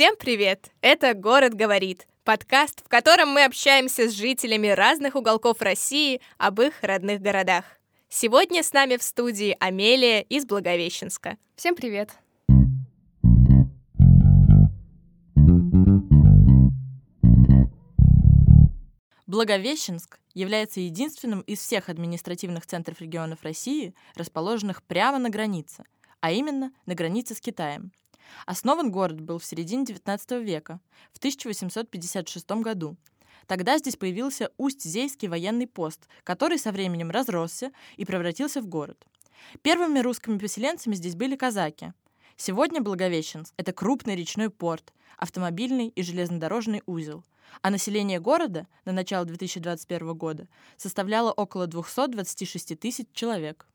Всем привет! Это «Город говорит» — подкаст, в котором мы общаемся с жителями разных уголков России об их родных городах. Сегодня с нами в студии Амелия из Благовещенска. Всем привет! Благовещенск является единственным из всех административных центров регионов России, расположенных прямо на границе, а именно на границе с Китаем. Основан город был в середине XIX века, в 1856 году. Тогда здесь появился Усть-Зейский военный пост, который со временем разросся и превратился в город. Первыми русскими поселенцами здесь были казаки. Сегодня Благовещенск — это крупный речной порт, автомобильный и железнодорожный узел. А население города на начало 2021 года составляло около 226 тысяч человек.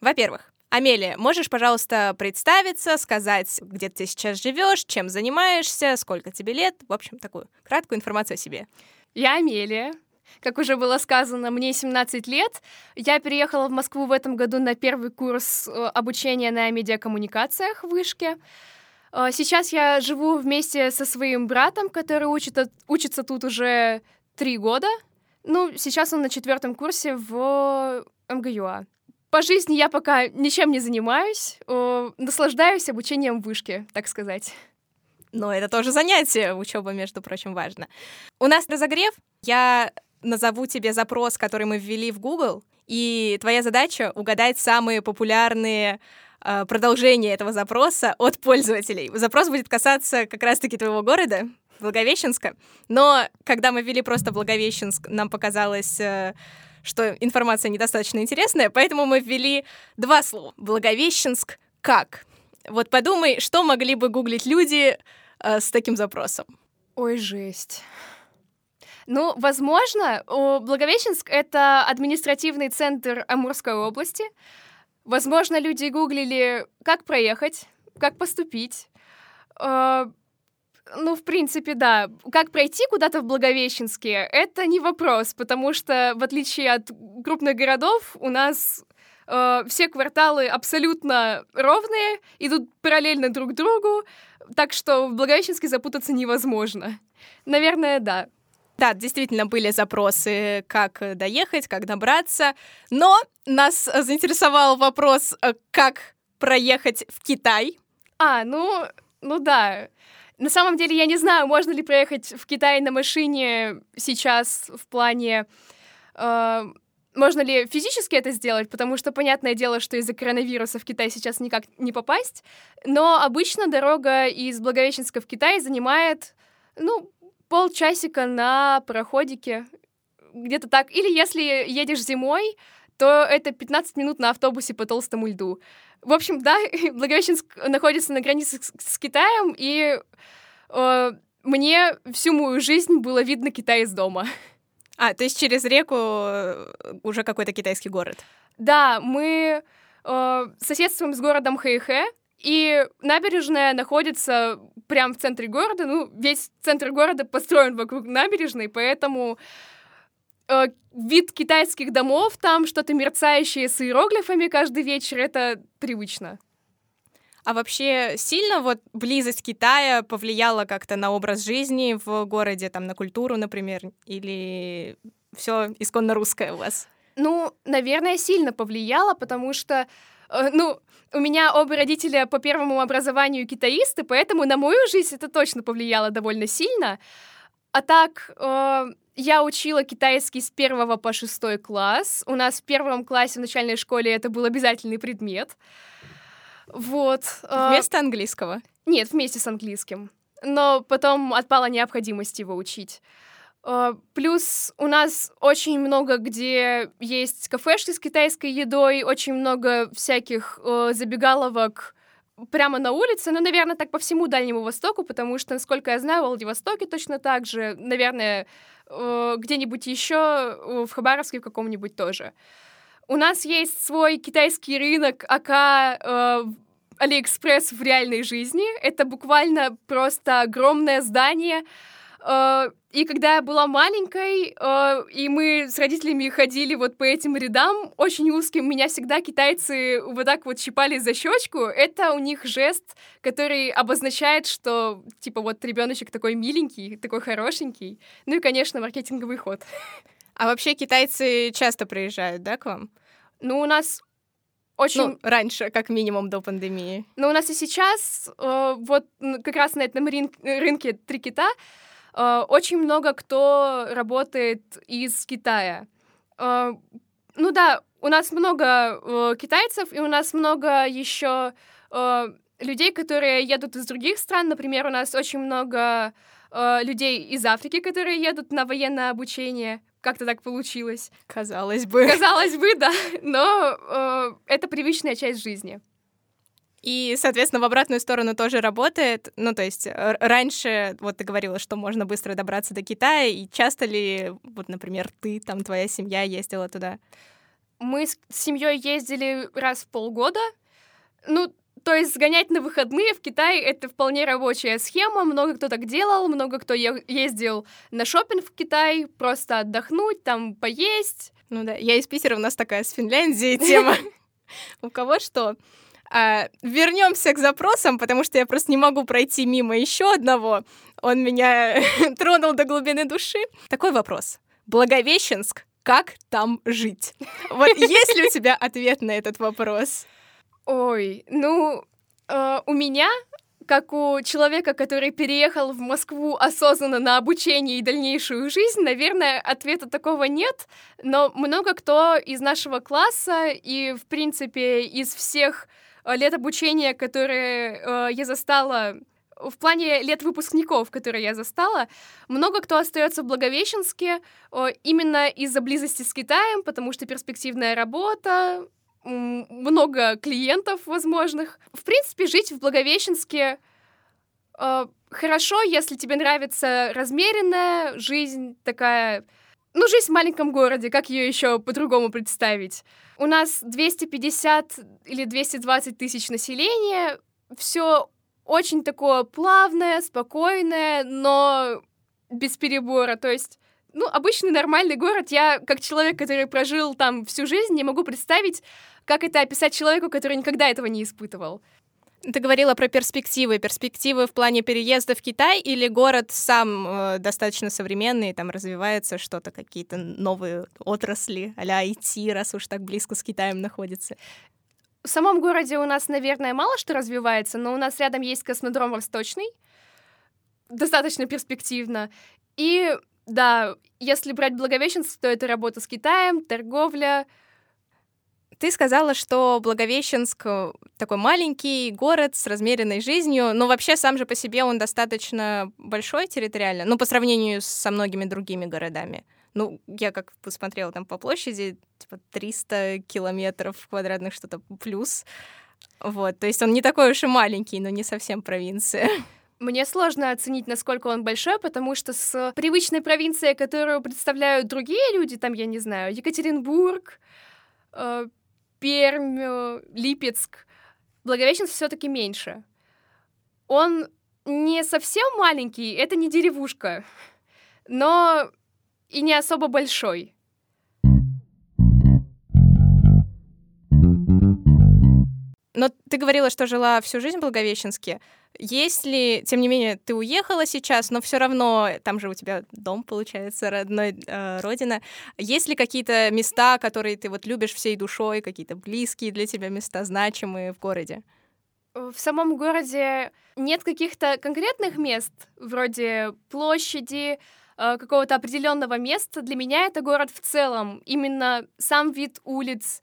Во-первых, Амелия, можешь, пожалуйста, представиться, сказать, где ты сейчас живешь, чем занимаешься, сколько тебе лет, в общем, такую краткую информацию о себе. Я Амелия. Как уже было сказано, мне 17 лет. Я переехала в Москву в этом году на первый курс э, обучения на медиакоммуникациях в Вышке. Э, сейчас я живу вместе со своим братом, который учит, учится тут уже три года. Ну, сейчас он на четвертом курсе в МГЮА. По жизни я пока ничем не занимаюсь, наслаждаюсь обучением в вышке, так сказать. Но это тоже занятие, учеба, между прочим, важно. У нас разогрев. Я назову тебе запрос, который мы ввели в Google, и твоя задача угадать самые популярные э, продолжения этого запроса от пользователей. Запрос будет касаться как раз-таки твоего города, Благовещенска. Но когда мы ввели просто Благовещенск, нам показалось... Э, что информация недостаточно интересная, поэтому мы ввели два слова. Благовещенск как? Вот подумай, что могли бы гуглить люди э, с таким запросом. Ой, жесть. Ну, возможно, Благовещенск — это административный центр Амурской области. Возможно, люди гуглили, как проехать, как поступить. Э, ну, в принципе, да. Как пройти куда-то в Благовещенске, это не вопрос, потому что, в отличие от крупных городов, у нас э, все кварталы абсолютно ровные, идут параллельно друг другу, так что в Благовещенске запутаться невозможно. Наверное, да. Да, действительно были запросы, как доехать, как добраться, но нас заинтересовал вопрос, э, как проехать в Китай. А, ну, ну да. На самом деле я не знаю, можно ли проехать в Китай на машине сейчас в плане... Э, можно ли физически это сделать, потому что понятное дело, что из-за коронавируса в Китай сейчас никак не попасть, но обычно дорога из Благовещенска в Китай занимает, ну, полчасика на проходике, где-то так. Или если едешь зимой, то это 15 минут на автобусе по толстому льду. В общем, да, Благовещенск находится на границе с, с Китаем, и э, мне всю мою жизнь было видно Китай из дома. А, то есть через реку э, уже какой-то китайский город? Да, мы э, соседствуем с городом Хэйхэ, и набережная находится прямо в центре города. Ну, весь центр города построен вокруг набережной, поэтому э, вид китайских домов, там что-то мерцающее с иероглифами каждый вечер, это привычно. А вообще сильно вот близость Китая повлияла как-то на образ жизни в городе, там, на культуру, например, или все исконно русское у вас? Ну, наверное, сильно повлияло, потому что, э, ну, у меня оба родителя по первому образованию китаисты, поэтому на мою жизнь это точно повлияло довольно сильно. А так, э, я учила китайский с первого по шестой класс. У нас в первом классе в начальной школе это был обязательный предмет. Вот. Э, Вместо английского? Нет, вместе с английским. Но потом отпала необходимость его учить. Э, плюс у нас очень много где есть кафешки с китайской едой, очень много всяких э, забегаловок прямо на улице, ну, наверное, так по всему Дальнему Востоку, потому что, насколько я знаю, в Владивостоке точно так же, наверное, э, где-нибудь еще, э, в Хабаровске в каком-нибудь тоже. У нас есть свой китайский рынок, aka э, Алиэкспресс в реальной жизни. Это буквально просто огромное здание, и когда я была маленькой, э, и мы с родителями ходили вот по этим рядам очень узким, меня всегда китайцы вот так вот щипали за щечку. Это у них жест, который обозначает, что типа вот ребеночек такой миленький, такой хорошенький. Ну и, конечно, маркетинговый ход. А вообще китайцы часто приезжают, да, к вам? Ну, у нас очень... Ну, раньше, как минимум, до пандемии. Но у нас и сейчас, э, вот как раз на этом рын- рынке три кита, э, очень много кто работает из Китая. Э, ну да, у нас много э, китайцев, и у нас много еще э, людей, которые едут из других стран. Например, у нас очень много э, людей из Африки, которые едут на военное обучение. Как-то так получилось. Казалось бы. Казалось бы, да. Но э, это привычная часть жизни. И, соответственно, в обратную сторону тоже работает. Ну, то есть раньше, вот ты говорила, что можно быстро добраться до Китая, и часто ли, вот, например, ты, там, твоя семья ездила туда? Мы с семьей ездили раз в полгода. Ну, то есть сгонять на выходные в Китай — это вполне рабочая схема. Много кто так делал, много кто ездил на шопинг в Китай, просто отдохнуть, там поесть. Ну да, я из Питера, у нас такая с Финляндией тема. У кого что? А, вернемся к запросам, потому что я просто не могу пройти мимо еще одного. Он меня тронул до глубины души. Такой вопрос. Благовещенск, как там жить? Вот есть ли у тебя ответ на этот вопрос? Ой, ну, э, у меня, как у человека, который переехал в Москву осознанно на обучение и дальнейшую жизнь, наверное, ответа такого нет, но много кто из нашего класса и, в принципе, из всех лет обучения, которые э, я застала в плане лет выпускников, которые я застала, много кто остается в Благовещенске э, именно из-за близости с Китаем, потому что перспективная работа, много клиентов возможных. В принципе, жить в Благовещенске э, хорошо, если тебе нравится размеренная жизнь, такая, ну, жизнь в маленьком городе, как ее еще по-другому представить? У нас 250 или 220 тысяч населения, все очень такое плавное, спокойное, но без перебора. То есть, ну, обычный нормальный город. Я, как человек, который прожил там всю жизнь, не могу представить, как это описать человеку, который никогда этого не испытывал. Ты говорила про перспективы. Перспективы в плане переезда в Китай или город сам э, достаточно современный, там развивается что-то, какие-то новые отрасли, а-ля IT, раз уж так близко с Китаем находится? В самом городе у нас, наверное, мало что развивается, но у нас рядом есть космодром Восточный. Достаточно перспективно. И да, если брать Благовещенск, то это работа с Китаем, торговля. Ты сказала, что Благовещенск э, такой маленький город с размеренной жизнью, но вообще сам же по себе он достаточно большой территориально, ну, по сравнению со многими другими городами. Ну, я как посмотрела там по площади, типа 300 километров квадратных, что-то плюс. Вот, то есть он не такой уж и маленький, но не совсем провинция. Мне сложно оценить, насколько он большой, потому что с привычной провинцией, которую представляют другие люди, там, я не знаю, Екатеринбург, э, Пермь, Липецк, Благовещенск все-таки меньше. Он не совсем маленький, это не деревушка, но и не особо большой. Но ты говорила, что жила всю жизнь в Благовещенске. Если, тем не менее, ты уехала сейчас, но все равно там же у тебя дом, получается, родной, э, родина. Есть ли какие-то места, которые ты вот любишь всей душой, какие-то близкие для тебя места, значимые в городе? В самом городе нет каких-то конкретных мест, вроде площади, э, какого-то определенного места. Для меня это город в целом. Именно сам вид улиц.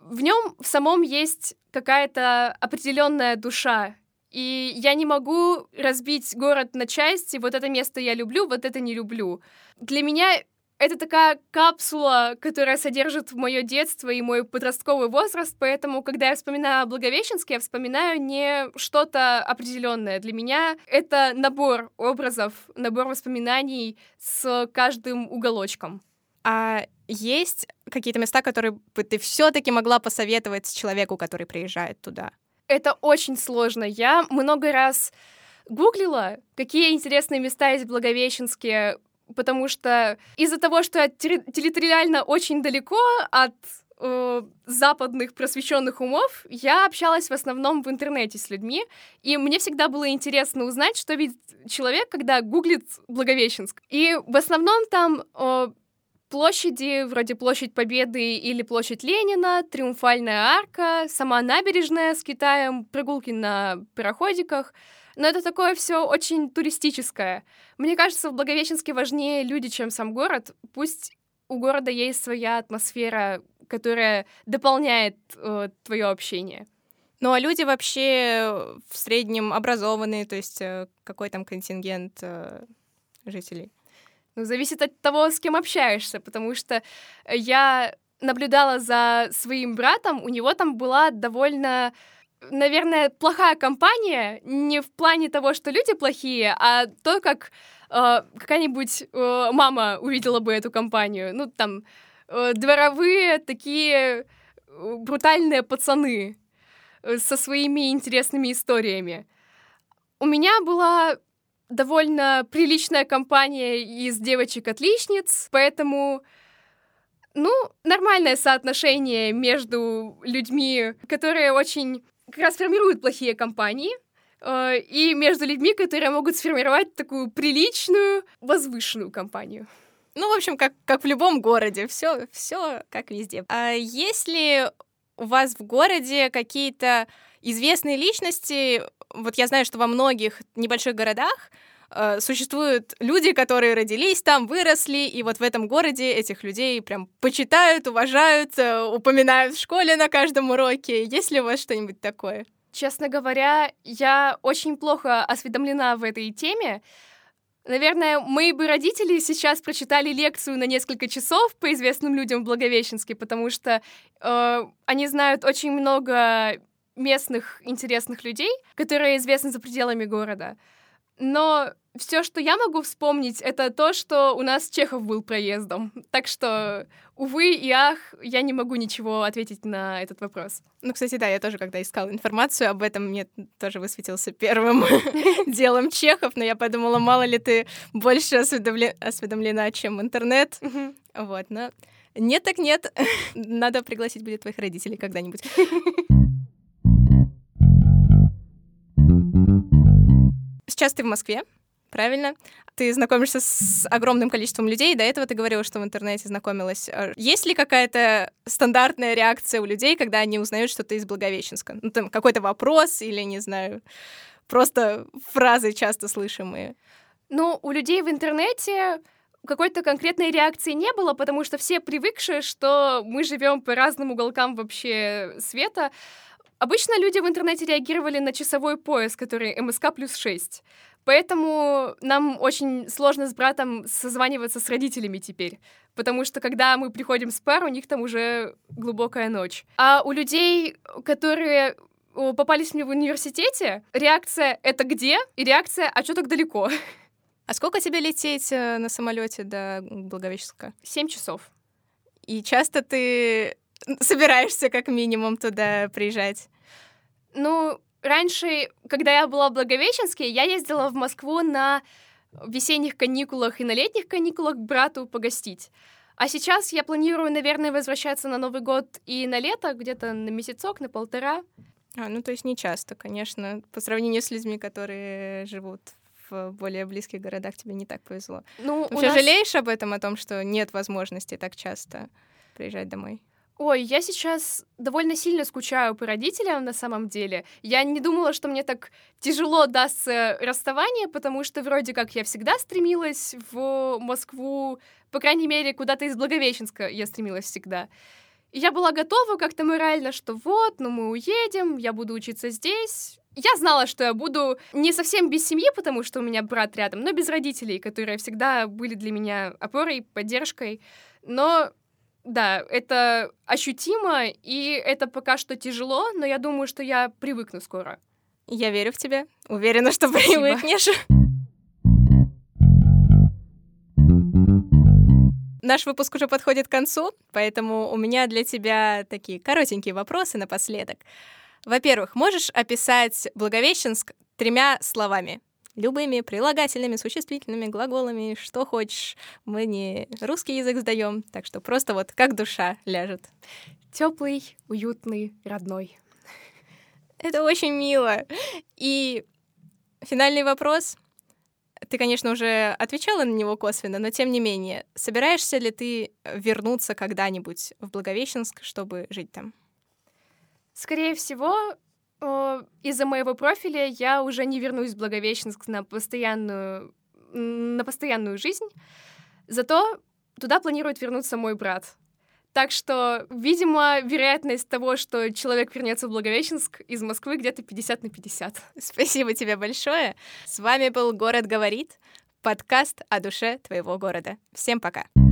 В нем в самом есть какая-то определенная душа. И я не могу разбить город на части. Вот это место я люблю, вот это не люблю. Для меня это такая капсула, которая содержит мое детство и мой подростковый возраст, поэтому, когда я вспоминаю о Благовещенске, я вспоминаю не что-то определенное. Для меня это набор образов, набор воспоминаний с каждым уголочком. А есть какие-то места, которые бы ты все-таки могла посоветовать человеку, который приезжает туда? Это очень сложно. Я много раз гуглила, какие интересные места есть в Благовещенске, потому что из-за того, что я территориально очень далеко от э, западных просвещенных умов, я общалась в основном в интернете с людьми, и мне всегда было интересно узнать, что видит человек, когда гуглит Благовещенск. И в основном там э, площади, вроде Площадь Победы или Площадь Ленина, Триумфальная арка, сама набережная с Китаем, прогулки на пароходиках. Но это такое все очень туристическое. Мне кажется, в Благовещенске важнее люди, чем сам город. Пусть у города есть своя атмосфера, которая дополняет э, твое общение. Ну а люди вообще в среднем образованные, то есть э, какой там контингент э, жителей? Ну, зависит от того, с кем общаешься, потому что я наблюдала за своим братом, у него там была довольно наверное, плохая компания не в плане того, что люди плохие, а то, как э, какая-нибудь э, мама увидела бы эту компанию. Ну, там, э, дворовые такие э, брутальные пацаны э, со своими интересными историями. У меня была довольно приличная компания из девочек-отличниц, поэтому ну, нормальное соотношение между людьми, которые очень как раз формируют плохие компании, э, и между людьми, которые могут сформировать такую приличную, возвышенную компанию. Ну, в общем, как, как в любом городе, все, все как везде. А есть ли у вас в городе какие-то известные личности? Вот я знаю, что во многих небольших городах э, существуют люди, которые родились там, выросли, и вот в этом городе этих людей прям почитают, уважают, э, упоминают в школе на каждом уроке. Есть ли у вас что-нибудь такое? Честно говоря, я очень плохо осведомлена в этой теме. Наверное, мои бы родители сейчас прочитали лекцию на несколько часов по известным людям в Благовещенске, потому что э, они знают очень много местных интересных людей, которые известны за пределами города. Но все, что я могу вспомнить, это то, что у нас Чехов был проездом. Так что, увы и ах, я не могу ничего ответить на этот вопрос. Ну, кстати, да, я тоже, когда искала информацию об этом, мне тоже высветился первым делом Чехов, но я подумала, мало ли ты больше осведомлена, чем интернет. Вот, но нет так нет. Надо пригласить будет твоих родителей когда-нибудь. Сейчас ты в Москве, правильно? Ты знакомишься с огромным количеством людей. До этого ты говорила, что в интернете знакомилась. А есть ли какая-то стандартная реакция у людей, когда они узнают, что ты из Благовещенска? Ну, там какой-то вопрос или, не знаю, просто фразы часто слышимые. Ну, у людей в интернете какой-то конкретной реакции не было, потому что все привыкшие, что мы живем по разным уголкам вообще света. Обычно люди в интернете реагировали на часовой пояс, который МСК плюс 6. Поэтому нам очень сложно с братом созваниваться с родителями теперь. Потому что когда мы приходим с пар, у них там уже глубокая ночь. А у людей, которые попались мне в университете, реакция «это где?» и реакция «а что так далеко?» А сколько тебе лететь э, на самолете до Благовещенска? Семь часов. И часто ты собираешься как минимум туда приезжать? Ну, раньше, когда я была в Благовещенске, я ездила в Москву на весенних каникулах и на летних каникулах к брату погостить. А сейчас я планирую, наверное, возвращаться на Новый год и на лето, где-то на месяцок, на полтора. А, ну то есть не часто, конечно, по сравнению с людьми, которые живут в более близких городах, тебе не так повезло. Ну, Вообще нас... жалеешь об этом, о том, что нет возможности так часто приезжать домой? Ой, я сейчас довольно сильно скучаю по родителям на самом деле. Я не думала, что мне так тяжело дастся расставание, потому что вроде как я всегда стремилась в Москву, по крайней мере, куда-то из Благовещенска я стремилась всегда. И я была готова как-то морально, что вот, ну мы уедем, я буду учиться здесь. Я знала, что я буду не совсем без семьи, потому что у меня брат рядом, но без родителей, которые всегда были для меня опорой, поддержкой. Но да, это ощутимо, и это пока что тяжело, но я думаю, что я привыкну скоро. Я верю в тебя. Уверена, что Спасибо. привыкнешь. Наш выпуск уже подходит к концу, поэтому у меня для тебя такие коротенькие вопросы напоследок. Во-первых, можешь описать Благовещенск тремя словами? Любыми прилагательными, существительными, глаголами, что хочешь. Мы не русский язык сдаем, так что просто вот как душа ляжет. Теплый, уютный, родной. Это очень мило. И финальный вопрос. Ты, конечно, уже отвечала на него косвенно, но тем не менее, собираешься ли ты вернуться когда-нибудь в Благовещенск, чтобы жить там? Скорее всего, из-за моего профиля я уже не вернусь в Благовещенск на постоянную, на постоянную жизнь. Зато туда планирует вернуться мой брат. Так что, видимо, вероятность того, что человек вернется в Благовещенск из Москвы где-то 50 на 50. Спасибо тебе большое. С вами был «Город говорит», подкаст о душе твоего города. Всем пока.